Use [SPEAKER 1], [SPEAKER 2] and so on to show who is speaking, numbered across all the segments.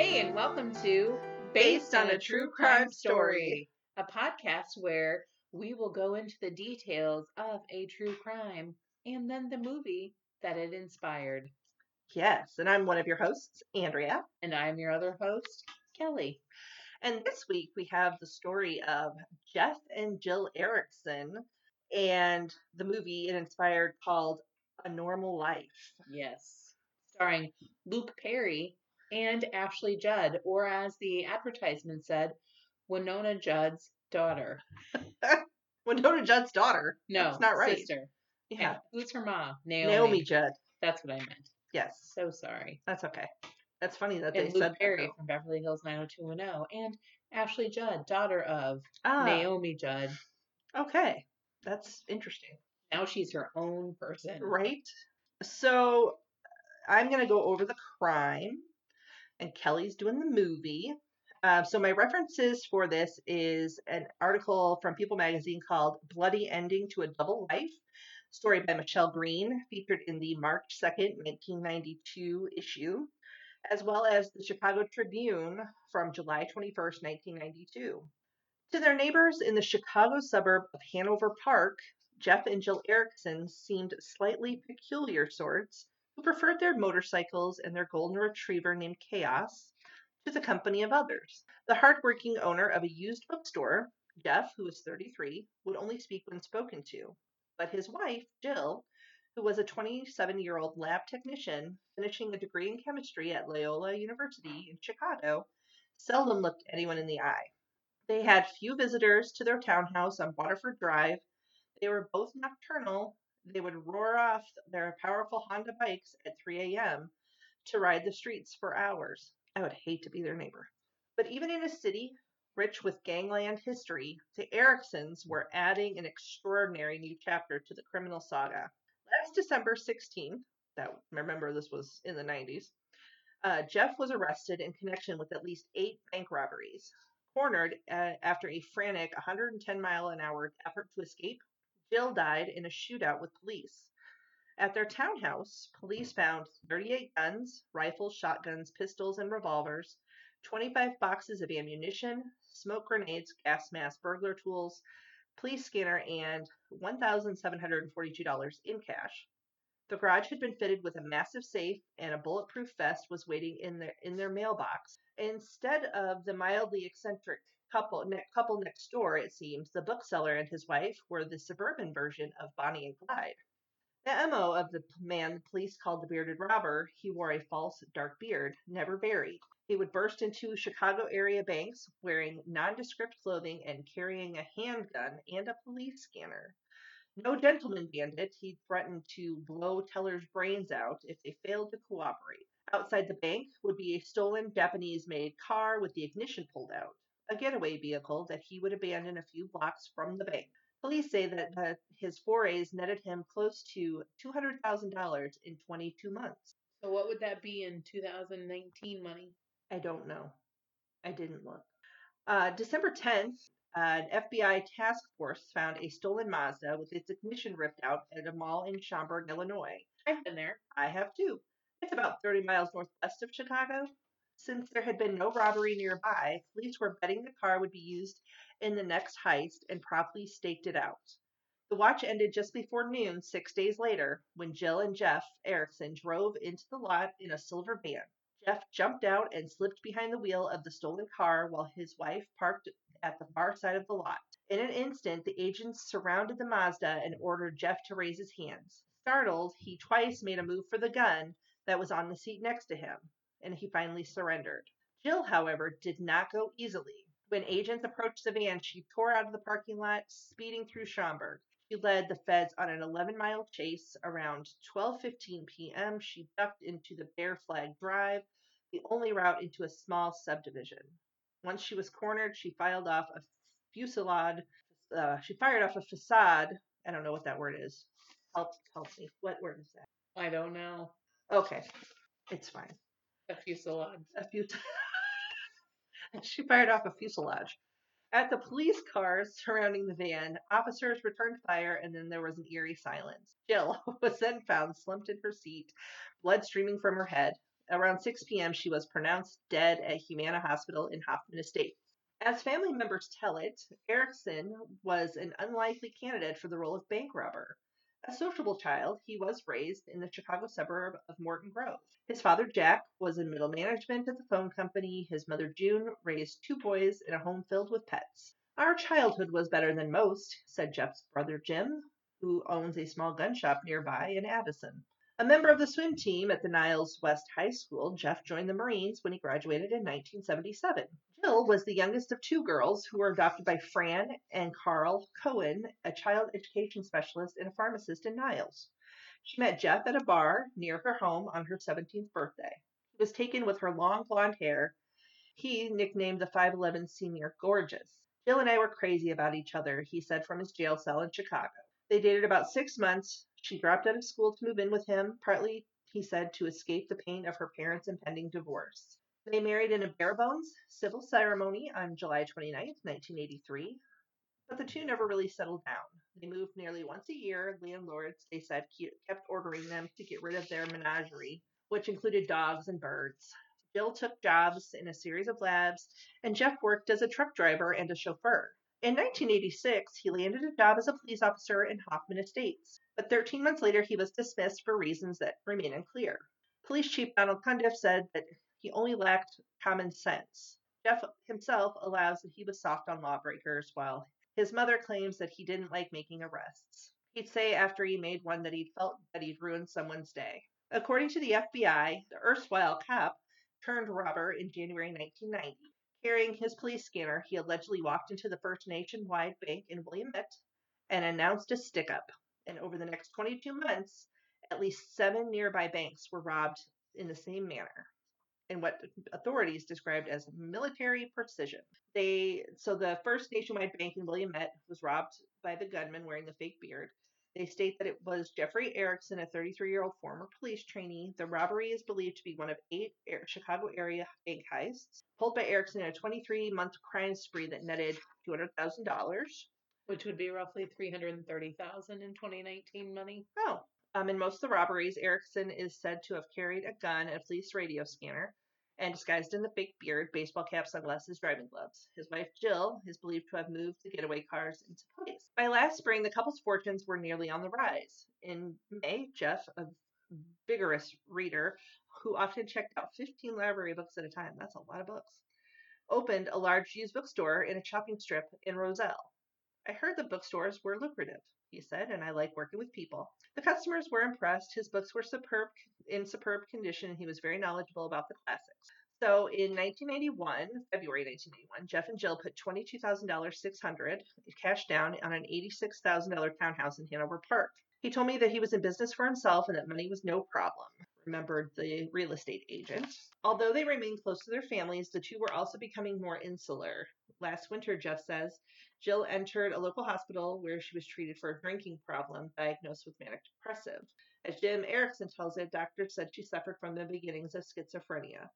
[SPEAKER 1] Hey, and welcome to
[SPEAKER 2] Based on a True Crime Story,
[SPEAKER 1] a podcast where we will go into the details of a true crime and then the movie that it inspired.
[SPEAKER 2] Yes, and I'm one of your hosts, Andrea.
[SPEAKER 1] And I'm your other host, Kelly.
[SPEAKER 2] And this week we have the story of Jeff and Jill Erickson and the movie it inspired called A Normal Life.
[SPEAKER 1] Yes. Starring Luke Perry and Ashley Judd, or as the advertisement said, Winona Judd's daughter.
[SPEAKER 2] Winona Judd's daughter.
[SPEAKER 1] No,
[SPEAKER 2] That's not right.
[SPEAKER 1] Sister.
[SPEAKER 2] Yeah.
[SPEAKER 1] Who's her mom? Naomi.
[SPEAKER 2] Naomi Judd.
[SPEAKER 1] That's what I meant.
[SPEAKER 2] Yes,
[SPEAKER 1] So sorry.
[SPEAKER 2] that's okay. That's funny that
[SPEAKER 1] And
[SPEAKER 2] they
[SPEAKER 1] Luke
[SPEAKER 2] said
[SPEAKER 1] Perry
[SPEAKER 2] that.
[SPEAKER 1] from Beverly Hills 90210 and Ashley Judd, daughter of.
[SPEAKER 2] Ah,
[SPEAKER 1] Naomi Judd.
[SPEAKER 2] okay. That's interesting.
[SPEAKER 1] Now she's her own person.
[SPEAKER 2] Right? So I'm going to go over the crime, and Kelly's doing the movie. Uh, so my references for this is an article from People magazine called Bloody Ending to a Double Life, story by Michelle Green, featured in the March 2nd, 1992 issue, as well as the Chicago Tribune from July 21st, 1992. To their neighbors in the Chicago suburb of Hanover Park, Jeff and Jill Erickson seemed slightly peculiar sorts preferred their motorcycles and their golden retriever named Chaos to the company of others. The hardworking owner of a used bookstore, Jeff, who was 33, would only speak when spoken to. But his wife, Jill, who was a 27 year old lab technician finishing a degree in chemistry at Loyola University in Chicago, seldom looked anyone in the eye. They had few visitors to their townhouse on Waterford Drive. They were both nocturnal. They would roar off their powerful Honda bikes at 3 a.m. to ride the streets for hours. I would hate to be their neighbor. But even in a city rich with gangland history, the Ericksons were adding an extraordinary new chapter to the criminal saga. Last December 16th, that remember this was in the 90s, uh, Jeff was arrested in connection with at least eight bank robberies. Cornered uh, after a frantic 110 mile an hour effort to escape, Jill died in a shootout with police. At their townhouse, police found 38 guns, rifles, shotguns, pistols, and revolvers, 25 boxes of ammunition, smoke grenades, gas mask, burglar tools, police scanner, and $1,742 in cash. The garage had been fitted with a massive safe, and a bulletproof vest was waiting in their in their mailbox. Instead of the mildly eccentric couple ne- couple next door, it seems the bookseller and his wife were the suburban version of Bonnie and Clyde. The MO of the man the police called the bearded robber, he wore a false dark beard, never varied. He would burst into Chicago area banks wearing nondescript clothing and carrying a handgun and a police scanner. No gentleman bandit, he threatened to blow tellers' brains out if they failed to cooperate. Outside the bank would be a stolen Japanese made car with the ignition pulled out, a getaway vehicle that he would abandon a few blocks from the bank. Police say that uh, his forays netted him close to $200,000 in 22 months.
[SPEAKER 1] So what would that be in 2019 money?
[SPEAKER 2] I don't know. I didn't look. Uh, December 10th, an FBI task force found a stolen Mazda with its ignition ripped out at a mall in Schaumburg, Illinois.
[SPEAKER 1] I've been there.
[SPEAKER 2] I have too. It's about 30 miles northwest of Chicago. Since there had been no robbery nearby, police were betting the car would be used in the next heist and promptly staked it out. The watch ended just before noon six days later when Jill and Jeff Erickson drove into the lot in a silver van. Jeff jumped out and slipped behind the wheel of the stolen car while his wife parked at the far side of the lot. In an instant, the agents surrounded the Mazda and ordered Jeff to raise his hands. Startled, he twice made a move for the gun that was on the seat next to him, and he finally surrendered. Jill, however, did not go easily. When agents approached the van, she tore out of the parking lot, speeding through Schaumburg. She led the feds on an 11-mile chase. Around 12:15 p.m., she ducked into the Bear Flag Drive, the only route into a small subdivision. Once she was cornered, she filed off a fusillade. Uh, she fired off a facade. I don't know what that word is. Help, help me. What word is that?
[SPEAKER 1] I don't know.
[SPEAKER 2] Okay, it's fine.
[SPEAKER 1] A fuselage.
[SPEAKER 2] A. T- she fired off a fuselage. At the police cars surrounding the van, officers returned fire and then there was an eerie silence. Jill was then found slumped in her seat, blood streaming from her head. Around 6 p.m., she was pronounced dead at Humana Hospital in Hoffman Estates. As family members tell it, Erickson was an unlikely candidate for the role of bank robber. A sociable child, he was raised in the Chicago suburb of Morton Grove. His father, Jack, was in middle management at the phone company. His mother, June, raised two boys in a home filled with pets. Our childhood was better than most, said Jeff's brother, Jim, who owns a small gun shop nearby in Addison. A member of the swim team at the Niles West High School, Jeff joined the Marines when he graduated in 1977. Jill was the youngest of two girls who were adopted by Fran and Carl Cohen, a child education specialist and a pharmacist in Niles. She met Jeff at a bar near her home on her 17th birthday. He was taken with her long blonde hair. He nicknamed the 5'11 senior Gorgeous. Jill and I were crazy about each other, he said from his jail cell in Chicago. They dated about six months. She dropped out of school to move in with him, partly, he said, to escape the pain of her parents' impending divorce. They married in a bare bones civil ceremony on July 29, 1983, but the two never really settled down. They moved nearly once a year. Landlords, they said, kept ordering them to get rid of their menagerie, which included dogs and birds. Bill took jobs in a series of labs, and Jeff worked as a truck driver and a chauffeur. In 1986, he landed a job as a police officer in Hoffman Estates, but 13 months later he was dismissed for reasons that remain unclear. Police Chief Donald Cundiff said that he only lacked common sense. Jeff himself allows that he was soft on lawbreakers, while his mother claims that he didn't like making arrests. He'd say after he made one that he'd felt that he'd ruined someone's day. According to the FBI, the erstwhile cop turned robber in January 1990. Carrying his police scanner, he allegedly walked into the First Nationwide Bank in Wilmette and announced a stick up. And over the next 22 months, at least seven nearby banks were robbed in the same manner in what authorities described as military precision. They so the first nationwide bank in Wilmette was robbed by the gunman wearing the fake beard. They state that it was Jeffrey Erickson, a 33-year-old former police trainee. The robbery is believed to be one of eight Chicago area bank heists, pulled by Erickson in a 23-month crime spree that netted $200,000.
[SPEAKER 1] Which would be roughly 330000 in 2019 money.
[SPEAKER 2] Oh, um, in most of the robberies, Erickson is said to have carried a gun and a police radio scanner, and disguised in the fake beard, baseball cap, sunglasses, driving gloves. His wife Jill is believed to have moved the getaway cars into place. By last spring, the couple's fortunes were nearly on the rise. In May, Jeff, a vigorous reader who often checked out 15 library books at a time, that's a lot of books, opened a large used bookstore in a shopping strip in Roselle. I heard the bookstores were lucrative he said, and I like working with people. The customers were impressed. His books were superb in superb condition, and he was very knowledgeable about the classics. So in 1981, February 1981, Jeff and Jill put $22,600 cash down on an $86,000 townhouse in Hanover Park. He told me that he was in business for himself and that money was no problem, remembered the real estate agent. Although they remained close to their families, the two were also becoming more insular. Last winter, Jeff says, Jill entered a local hospital where she was treated for a drinking problem diagnosed with manic depressive. As Jim Erickson tells it, doctors said she suffered from the beginnings of schizophrenia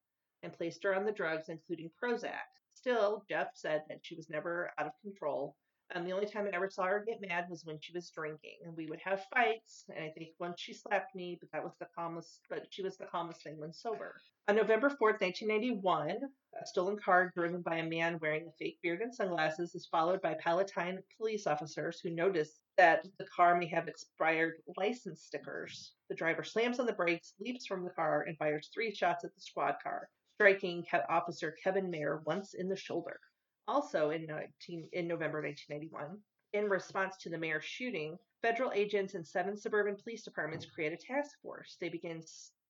[SPEAKER 2] and placed her on the drugs, including Prozac. Still, Jeff said that she was never out of control um, the only time I ever saw her get mad was when she was drinking, and we would have fights. And I think once she slapped me, but that was the calmest. But she was the calmest thing when sober. On November fourth, nineteen ninety one, a stolen car driven by a man wearing a fake beard and sunglasses is followed by Palatine police officers who notice that the car may have expired license stickers. The driver slams on the brakes, leaps from the car, and fires three shots at the squad car, striking Officer Kevin Mayer once in the shoulder. Also in, 19, in November 1991, in response to the Mayer's shooting, federal agents in seven suburban police departments created a task force. They began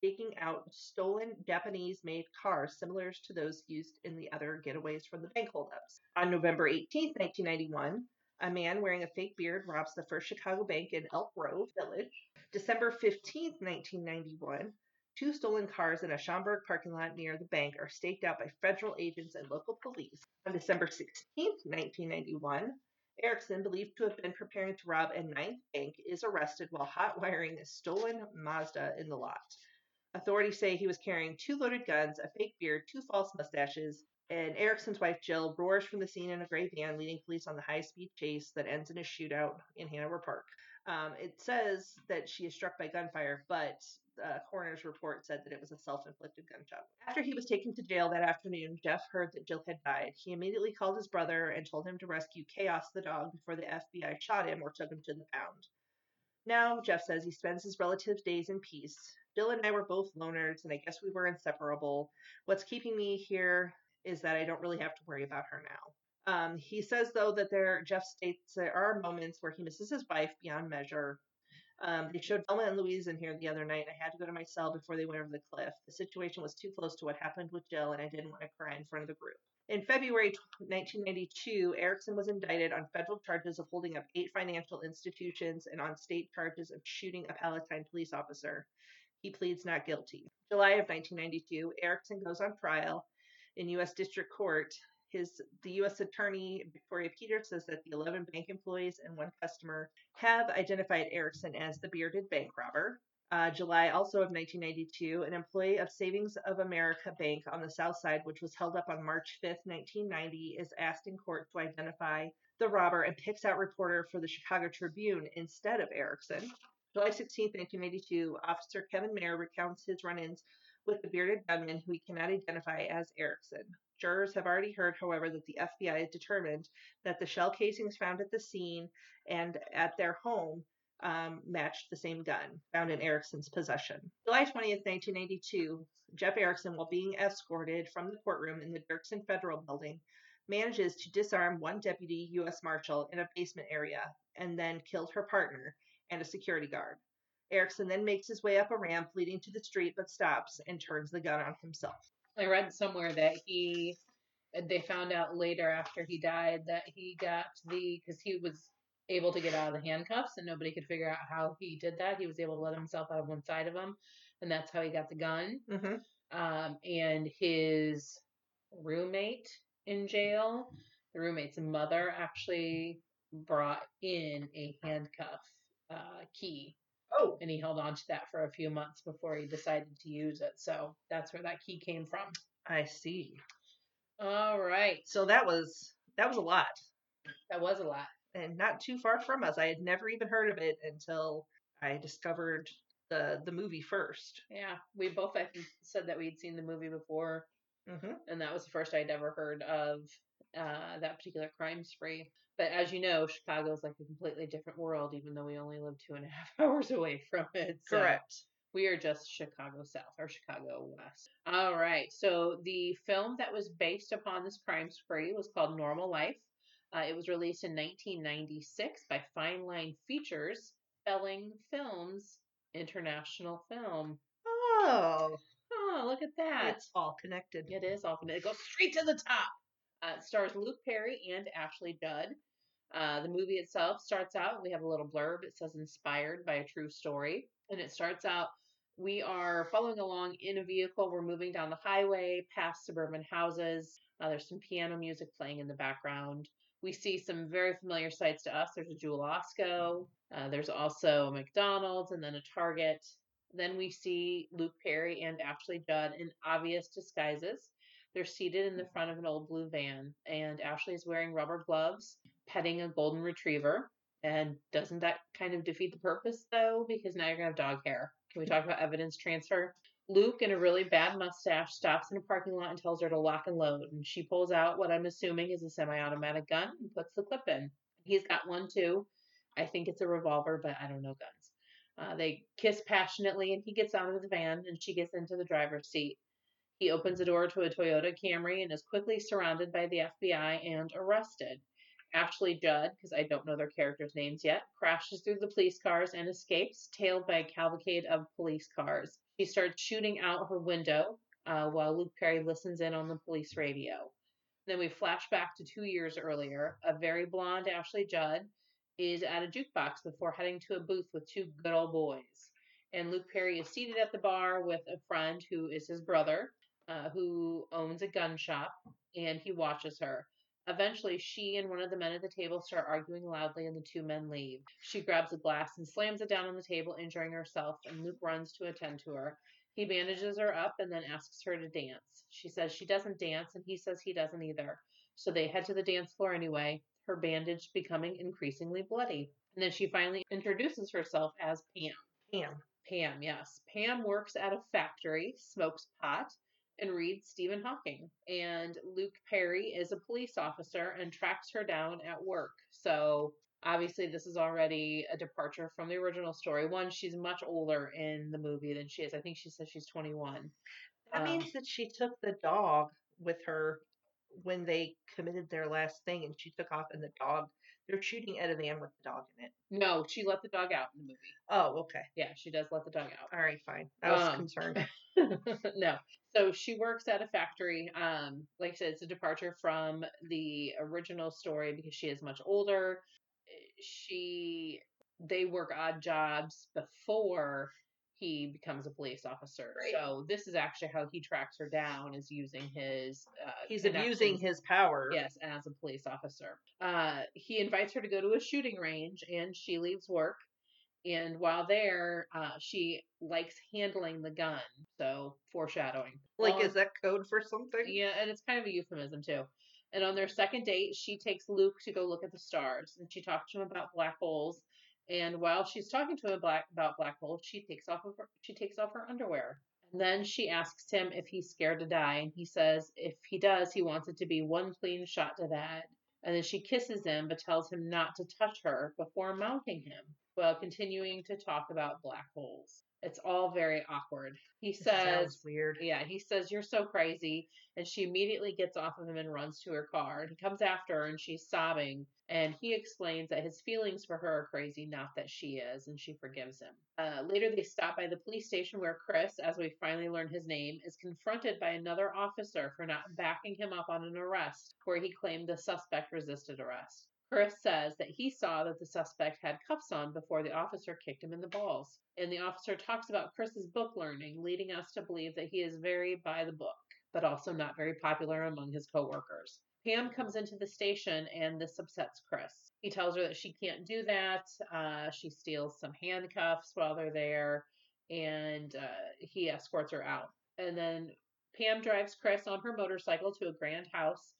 [SPEAKER 2] staking out stolen Japanese made cars similar to those used in the other getaways from the bank holdups. On November 18, 1991, a man wearing a fake beard robs the first Chicago bank in Elk Grove Village. December 15, 1991, Two stolen cars in a Schaumburg parking lot near the bank are staked out by federal agents and local police. On December 16, 1991, Erickson, believed to have been preparing to rob a ninth bank, is arrested while hot wiring a stolen Mazda in the lot. Authorities say he was carrying two loaded guns, a fake beard, two false mustaches, and Erickson's wife Jill roars from the scene in a gray van, leading police on the high speed chase that ends in a shootout in Hanover Park. Um, it says that she is struck by gunfire, but uh, coroner's report said that it was a self-inflicted gunshot. After he was taken to jail that afternoon, Jeff heard that Jill had died. He immediately called his brother and told him to rescue Chaos the dog before the FBI shot him or took him to the pound. Now, Jeff says he spends his relatives' days in peace. Jill and I were both loners, and I guess we were inseparable. What's keeping me here is that I don't really have to worry about her now. Um, he says, though, that there, Jeff states there are moments where he misses his wife beyond measure. Um, they showed Thelma and Louise in here the other night. I had to go to my cell before they went over the cliff. The situation was too close to what happened with Jill, and I didn't want to cry in front of the group. In February 1992, Erickson was indicted on federal charges of holding up eight financial institutions and on state charges of shooting a Palatine police officer. He pleads not guilty. July of 1992, Erickson goes on trial in U.S. District Court his the U.S. Attorney Victoria Peters says that the 11 bank employees and one customer have identified Erickson as the bearded bank robber. Uh, July also of 1992, an employee of Savings of America Bank on the South Side, which was held up on March 5th, 1990, is asked in court to identify the robber and picks out reporter for the Chicago Tribune instead of Erickson. July 16, 1982, Officer Kevin Mayer recounts his run ins with the bearded gunman who he cannot identify as Erickson. Jurors have already heard, however, that the FBI has determined that the shell casings found at the scene and at their home um, matched the same gun found in Erickson's possession. July 20th, 1982, Jeff Erickson, while being escorted from the courtroom in the Dirksen Federal Building, manages to disarm one deputy U.S. Marshal in a basement area and then killed her partner and a security guard. Erickson then makes his way up a ramp leading to the street but stops and turns the gun on himself.
[SPEAKER 1] I read somewhere that he they found out later after he died that he got the because he was able to get out of the handcuffs and nobody could figure out how he did that. He was able to let himself out of one side of him, and that's how he got the gun.
[SPEAKER 2] Mm-hmm.
[SPEAKER 1] Um, and his roommate in jail, the roommate's mother actually brought in a handcuff uh, key
[SPEAKER 2] Oh,
[SPEAKER 1] and he held on to that for a few months before he decided to use it. So that's where that key came from.
[SPEAKER 2] I see.
[SPEAKER 1] All right.
[SPEAKER 2] So that was that was a lot,
[SPEAKER 1] That was a lot.
[SPEAKER 2] and not too far from us. I had never even heard of it until I discovered the the movie first.
[SPEAKER 1] Yeah. We both, I think, said that we'd seen the movie before,
[SPEAKER 2] Mm-hmm.
[SPEAKER 1] and that was the first I'd ever heard of uh, that particular crime spree. But as you know, Chicago is like a completely different world, even though we only live two and a half hours away from it. So
[SPEAKER 2] Correct.
[SPEAKER 1] We are just Chicago South or Chicago West. All right. So the film that was based upon this crime spree was called Normal Life. Uh, it was released in 1996 by Fine Line Features, Spelling Films International Film.
[SPEAKER 2] Oh,
[SPEAKER 1] Oh, look at that.
[SPEAKER 2] it's all connected.
[SPEAKER 1] It is all connected. It goes straight to the top. Uh, stars Luke Perry and Ashley Judd. Uh, the movie itself starts out, we have a little blurb. It says inspired by a true story. And it starts out, we are following along in a vehicle. We're moving down the highway past suburban houses. Uh, there's some piano music playing in the background. We see some very familiar sights to us. There's a Jewel Osco. Uh, there's also a McDonald's and then a Target. Then we see Luke Perry and Ashley Judd in obvious disguises. They're seated in the front of an old blue van, and Ashley is wearing rubber gloves, petting a golden retriever. And doesn't that kind of defeat the purpose, though? Because now you're going to have dog hair. Can we talk about evidence transfer? Luke, in a really bad mustache, stops in a parking lot and tells her to lock and load. And she pulls out what I'm assuming is a semi automatic gun and puts the clip in. He's got one too. I think it's a revolver, but I don't know guns. Uh, they kiss passionately, and he gets out of the van, and she gets into the driver's seat. He opens the door to a Toyota Camry and is quickly surrounded by the FBI and arrested. Ashley Judd, because I don't know their characters' names yet, crashes through the police cars and escapes, tailed by a cavalcade of police cars. She starts shooting out her window uh, while Luke Perry listens in on the police radio. Then we flash back to two years earlier. A very blonde Ashley Judd is at a jukebox before heading to a booth with two good old boys. And Luke Perry is seated at the bar with a friend who is his brother, uh, who owns a gun shop, and he watches her. Eventually, she and one of the men at the table start arguing loudly, and the two men leave. She grabs a glass and slams it down on the table, injuring herself, and Luke runs to attend to her. He bandages her up and then asks her to dance. She says she doesn't dance, and he says he doesn't either. So they head to the dance floor anyway, her bandage becoming increasingly bloody. And then she finally introduces herself as Pam.
[SPEAKER 2] Pam.
[SPEAKER 1] Pam, yes. Pam works at a factory, smokes pot, and reads Stephen Hawking. And Luke Perry is a police officer and tracks her down at work. So obviously, this is already a departure from the original story. One, she's much older in the movie than she is. I think she says she's 21.
[SPEAKER 2] That
[SPEAKER 1] Um,
[SPEAKER 2] means that she took the dog with her when they committed their last thing, and she took off, and the dog. They're shooting Ed Van with the dog in it.
[SPEAKER 1] No, she let the dog out in the movie.
[SPEAKER 2] Oh, okay.
[SPEAKER 1] Yeah, she does let the dog out.
[SPEAKER 2] All right, fine. I was
[SPEAKER 1] Um,
[SPEAKER 2] concerned.
[SPEAKER 1] no. So she works at a factory. Um, like I said, it's a departure from the original story because she is much older. She they work odd jobs before he becomes a police officer.
[SPEAKER 2] Right.
[SPEAKER 1] So this is actually how he tracks her down is using his uh,
[SPEAKER 2] He's abusing his power.
[SPEAKER 1] Yes, as a police officer. Uh, he invites her to go to a shooting range, and she leaves work. And while there, uh, she likes handling the gun. So foreshadowing.
[SPEAKER 2] Like,
[SPEAKER 1] Well,
[SPEAKER 2] is that code for something?
[SPEAKER 1] yeah, and it's kind of a euphemism too. And on their second date, she takes Luke to go look at the stars, and she talks to him about black holes. And while she's talking to him black, about black holes, she takes off of her, she takes off her underwear. And then she asks him if he's scared to die, and he says if he does, he wants it to be one clean shot to head. And then she kisses him, but tells him not to touch her before mounting him, while continuing to talk about black holes. It's all very awkward. He
[SPEAKER 2] This
[SPEAKER 1] says,
[SPEAKER 2] weird.
[SPEAKER 1] yeah, he says, You're so crazy. And she immediately gets off of him and runs to her car. And he comes after her and she's sobbing. And he explains that his feelings for her are crazy, not that she is. And she forgives him. Uh, later, they stop by the police station where Chris, as we finally learn his name, is confronted by another officer for not backing him up on an arrest where he claimed the suspect resisted arrest. Chris says that he saw that the suspect had cuffs on before the officer kicked him in the balls. And the officer talks about Chris's book learning, leading us to believe that he is very by the book, but also not very popular among his coworkers. Pam comes into the station and this upsets Chris. He tells her that she can't do that. Uh, she steals some handcuffs while they're there, and uh, he escorts her out. And then Pam drives Chris on her motorcycle to a grand house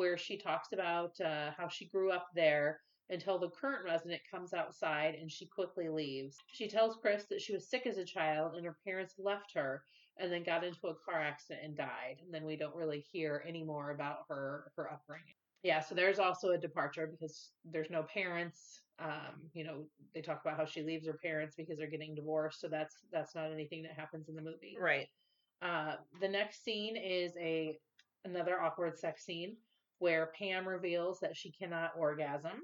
[SPEAKER 1] where she talks about uh, how she grew up there until the current resident comes outside and she quickly leaves. She tells Chris that she was sick as a child and her parents left her and then got into a car accident and died. And then we don't really hear any more about her her upbringing. Yeah, so there's also a departure because there's no parents. Um, you know, they talk about how she leaves her parents because they're getting divorced, so that's that's not anything that happens in the movie.
[SPEAKER 2] Right.
[SPEAKER 1] Uh, the next scene is a another awkward sex scene where Pam reveals that she cannot orgasm,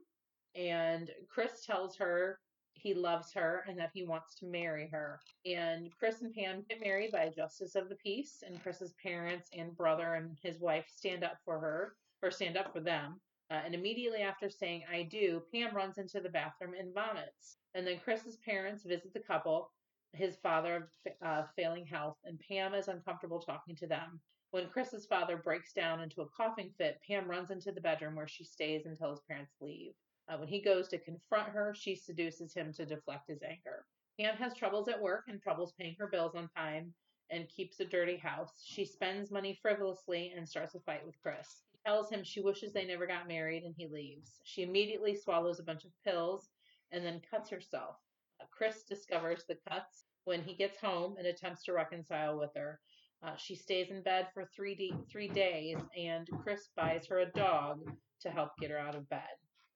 [SPEAKER 1] and Chris tells her he loves her and that he wants to marry her. And Chris and Pam get married by a justice of the peace, and Chris's parents and brother and his wife stand up for her or stand up for them. Uh, and immediately after saying "I do," Pam runs into the bathroom and vomits. And then Chris's parents visit the couple, his father of uh, failing health, and Pam is uncomfortable talking to them. When Chris's father breaks down into a coughing fit, Pam runs into the bedroom where she stays until his parents leave. Uh, when he goes to confront her, she seduces him to deflect his anger. Pam has troubles at work and troubles paying her bills on time and keeps a dirty house. She spends money frivolously and starts a fight with Chris. He tells him she wishes they never got married and he leaves. She immediately swallows a bunch of pills and then cuts herself. Uh, Chris discovers the cuts when he gets home and attempts to reconcile with her. Uh, she stays in bed for three, d- three days, and Chris buys her a dog to help get her out of bed.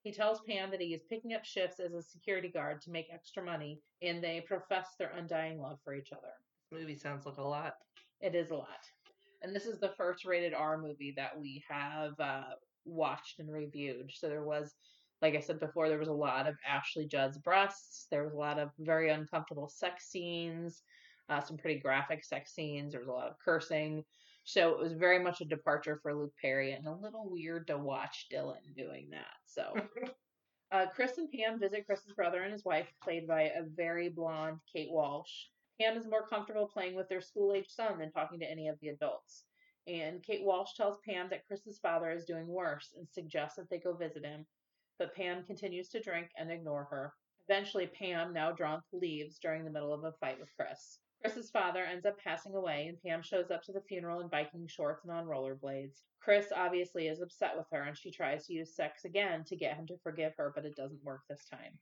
[SPEAKER 1] He tells Pam that he is picking up shifts as a security guard to make extra money, and they profess their undying love for each other.
[SPEAKER 2] This movie sounds like a lot.
[SPEAKER 1] It is a lot. And this is the first rated R movie that we have uh, watched and reviewed. So there was, like I said before, there was a lot of Ashley Judd's breasts. There was a lot of very uncomfortable sex scenes, uh, some pretty graphic sex scenes. There was a lot of cursing. So it was very much a departure for Luke Perry and a little weird to watch Dylan doing that. So. Uh, Chris and Pam visit Chris's brother and his wife, played by a very blonde Kate Walsh. Pam is more comfortable playing with their school age son than talking to any of the adults. And Kate Walsh tells Pam that Chris's father is doing worse and suggests that they go visit him. But Pam continues to drink and ignore her. Eventually, Pam, now drunk, leaves during the middle of a fight with Chris. Chris's father ends up passing away, and Pam shows up to the funeral in biking shorts and on rollerblades. Chris obviously is upset with her, and she tries to use sex again to get him to forgive her, but it doesn't work this time.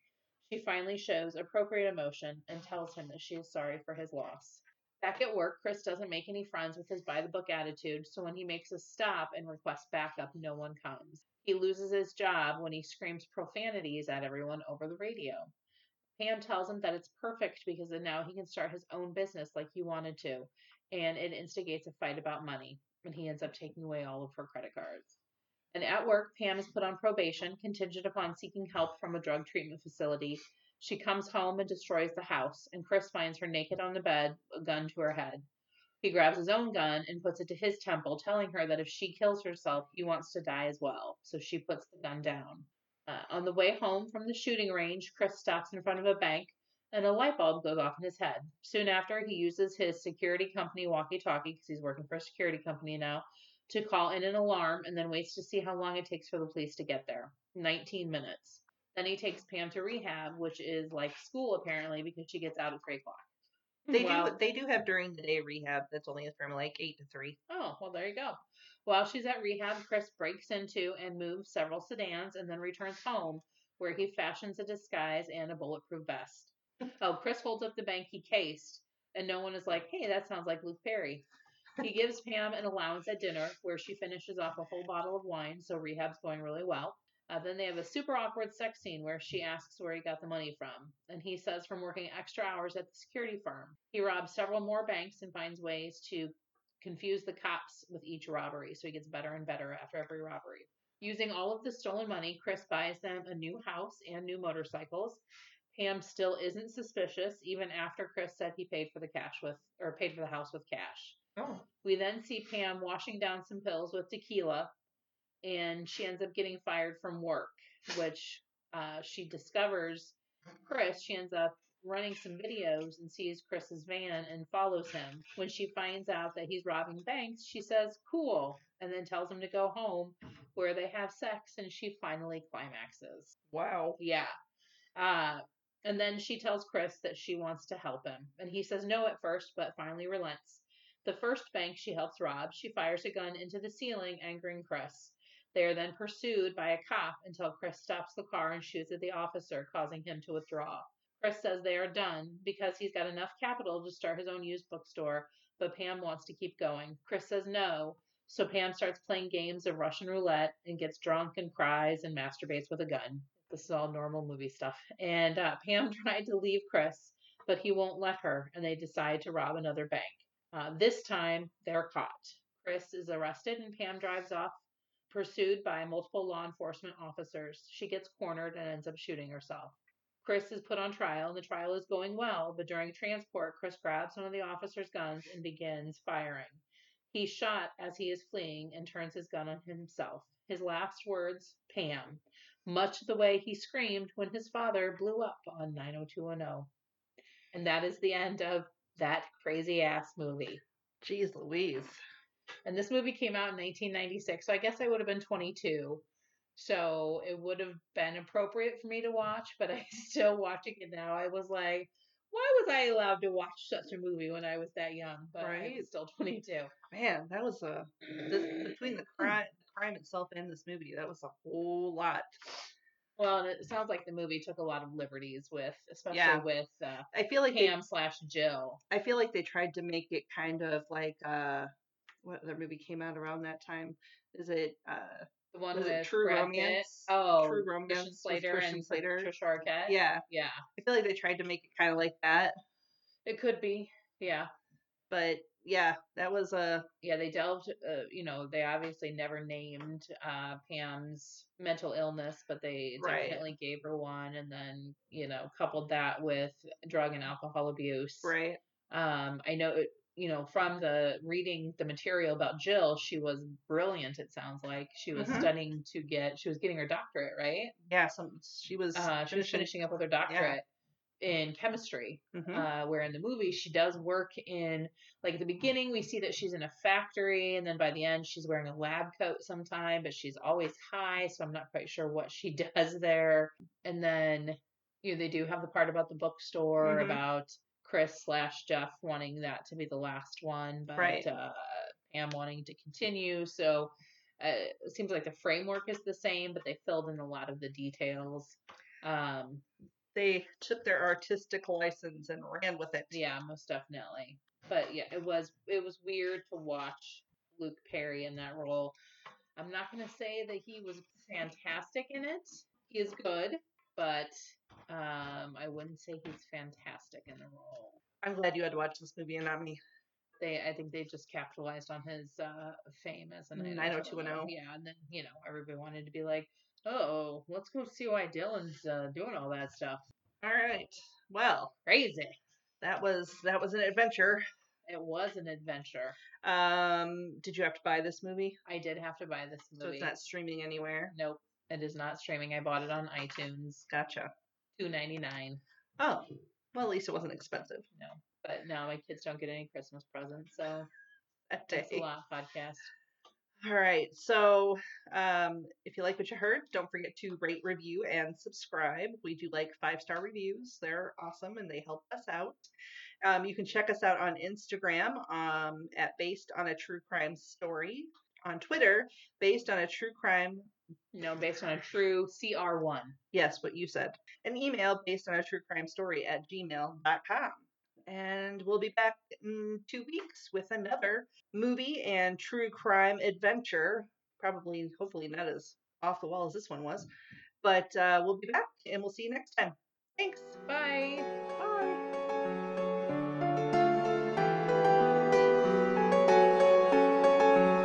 [SPEAKER 1] She finally shows appropriate emotion and tells him that she is sorry for his loss. Back at work, Chris doesn't make any friends with his by the book attitude, so when he makes a stop and requests backup, no one comes. He loses his job when he screams profanities at everyone over the radio. Pam tells him that it's perfect because then now he can start his own business like he wanted to, and it instigates a fight about money, and he ends up taking away all of her credit cards. And at work, Pam is put on probation, contingent upon seeking help from a drug treatment facility. She comes home and destroys the house, and Chris finds her naked on the bed, a gun to her head. He grabs his own gun and puts it to his temple, telling her that if she kills herself, he wants to die as well. So she puts the gun down. Uh, on the way home from the shooting range, Chris stops in front of a bank and a light bulb goes off in his head. Soon after, he uses his security company walkie talkie, because he's working for a security company now, to call in an alarm and then waits to see how long it takes for the police to get there 19 minutes. Then he takes Pam to rehab, which is like school apparently, because she gets out at 3 o'clock.
[SPEAKER 2] They
[SPEAKER 1] Wow.
[SPEAKER 2] do they do have during the day rehab that's only from like eight to three.
[SPEAKER 1] Oh, well, there you go. While she's at rehab, Chris breaks into and moves several sedans and then returns home where he fashions a disguise and a bulletproof vest. Oh, Chris holds up the bank he cased, and no one is like, hey, that sounds like Luke Perry. He gives Pam an allowance at dinner where she finishes off a whole bottle of wine, so rehab's going really well. Uh, then they have a super awkward sex scene where she asks where he got the money from, and he says from working extra hours at the security firm. He robs several more banks and finds ways to confuse the cops with each robbery, so he gets better and better after every robbery. Using all of the stolen money, Chris buys them a new house and new motorcycles. Pam still isn't suspicious, even after Chris said he paid for the cash with or paid for the house with cash.
[SPEAKER 2] Oh.
[SPEAKER 1] We then see Pam washing down some pills with tequila, and she ends up getting fired from work, which uh, she discovers Chris. She ends up running some videos and sees Chris's van and follows him. When she finds out that he's robbing banks, she says, cool, and then tells him to go home where they have sex, and she finally climaxes.
[SPEAKER 2] Wow.
[SPEAKER 1] Yeah. Uh, and then she tells Chris that she wants to help him. And he says no at first, but finally relents. The first bank she helps rob, she fires a gun into the ceiling, angering Chris. They are then pursued by a cop until Chris stops the car and shoots at the officer, causing him to withdraw. Chris says they are done because he's got enough capital to start his own used bookstore, but Pam wants to keep going. Chris says no, so Pam starts playing games of Russian roulette and gets drunk and cries and masturbates with a gun. This is all normal movie stuff. And uh, Pam tried to leave Chris, but he won't let her, and they decide to rob another bank. Uh, this time, they're caught. Chris is arrested, and Pam drives off, pursued by multiple law enforcement officers. She gets cornered and ends up shooting herself. Chris is put on trial, and the trial is going well, but during transport, Chris grabs one of the officer's guns and begins firing. He's shot as he is fleeing and turns his gun on himself. His last words, Pam, much the way he screamed when his father blew up on 90210. And that is the end of that crazy ass movie.
[SPEAKER 2] Jeez Louise.
[SPEAKER 1] And this movie came out in 1996, so I guess I would have been 22. So it would have been appropriate for me to watch, but I still watching it now. I was like, why was I allowed to watch such a movie when I was that young? But I
[SPEAKER 2] Right.
[SPEAKER 1] was still 22.
[SPEAKER 2] Man, that was a this, between the crime the crime itself and this movie, that was a whole lot.
[SPEAKER 1] Well, it sounds like the movie took a lot of liberties with, especially
[SPEAKER 2] Yeah.
[SPEAKER 1] with uh,
[SPEAKER 2] I feel like they,
[SPEAKER 1] slash Jill.
[SPEAKER 2] I feel like they tried to make it kind of like uh what other movie came out around that time? Is it uh
[SPEAKER 1] The one with
[SPEAKER 2] True
[SPEAKER 1] Brad Pitt.
[SPEAKER 2] Romance?
[SPEAKER 1] Oh,
[SPEAKER 2] True Romance with
[SPEAKER 1] Slater
[SPEAKER 2] Christian
[SPEAKER 1] and
[SPEAKER 2] Slater.
[SPEAKER 1] Trisha Arquette.
[SPEAKER 2] Yeah.
[SPEAKER 1] yeah,
[SPEAKER 2] I feel like they tried to make it kind of like that.
[SPEAKER 1] it could be. Yeah,
[SPEAKER 2] But yeah, that was a
[SPEAKER 1] yeah. They delved. Uh, you know, they obviously never named uh, Pam's mental illness, but they
[SPEAKER 2] Right.
[SPEAKER 1] definitely gave her one, and then you know coupled that with drug and alcohol abuse.
[SPEAKER 2] right.
[SPEAKER 1] Um, I know. It, you know, from the reading the material about Jill, she was brilliant. It sounds like she was
[SPEAKER 2] Mhm.
[SPEAKER 1] studying to get. She was getting her doctorate, right?
[SPEAKER 2] Yeah, some she was
[SPEAKER 1] Uh, she was finishing up with her doctorate in chemistry.
[SPEAKER 2] Mhm.
[SPEAKER 1] Uh, where in the movie she does work in like at the beginning we see that she's in a factory, and then by the end she's wearing a lab coat sometime, but she's always high, so I'm not quite sure what she does there. And then you know they do have the part about the bookstore
[SPEAKER 2] Mhm.
[SPEAKER 1] about Chris slash Jeff wanting that to be the last one, but
[SPEAKER 2] Right.
[SPEAKER 1] uh, Pam wanting to continue. So uh, it seems like the framework is the same, but they filled in a lot of the details. Um,
[SPEAKER 2] They took their artistic license and ran with it.
[SPEAKER 1] Yeah, most definitely. But yeah, it was it was weird to watch Luke Perry in that role. I'm not gonna say that he was fantastic in it. He is good, but um, I wouldn't say he's fantastic in the role.
[SPEAKER 2] I'm glad you had to watch this movie and not me.
[SPEAKER 1] They, I think they just capitalized on his uh, fame as an
[SPEAKER 2] Mm,
[SPEAKER 1] 90210. Yeah, and then you know everybody wanted to be like, oh, let's go see why Dylan's uh, doing all that stuff.
[SPEAKER 2] All right. Well,
[SPEAKER 1] Crazy.
[SPEAKER 2] that was that was an adventure.
[SPEAKER 1] It was an adventure.
[SPEAKER 2] Um, did you have to buy this movie?
[SPEAKER 1] I did have to buy this movie.
[SPEAKER 2] So
[SPEAKER 1] movie.
[SPEAKER 2] it's not streaming anywhere.
[SPEAKER 1] Nope, it is not streaming. I bought it on iTunes,
[SPEAKER 2] Gotcha.
[SPEAKER 1] Two ninety nine.
[SPEAKER 2] Oh, well, at least it wasn't expensive
[SPEAKER 1] No, but now my kids don't get any Christmas presents, so
[SPEAKER 2] that
[SPEAKER 1] thanks a lot, podcast.
[SPEAKER 2] All right. So, um, if you like what you heard, don't forget to rate, review, and subscribe. We do like five star reviews. They're awesome and they help us out. Um, you can check us out on Instagram um, at Based on a True Crime Story. On Twitter, Based on a True Crime.
[SPEAKER 1] No, based on a true CR one.
[SPEAKER 2] Yes, what you said. An email based on a true crime story at gmail.com. And we'll be back in two weeks with another movie and true crime adventure. Probably, hopefully, not as off the wall as this one was. But uh, we'll be back and we'll see you next time. Thanks.
[SPEAKER 1] Bye.
[SPEAKER 2] Bye.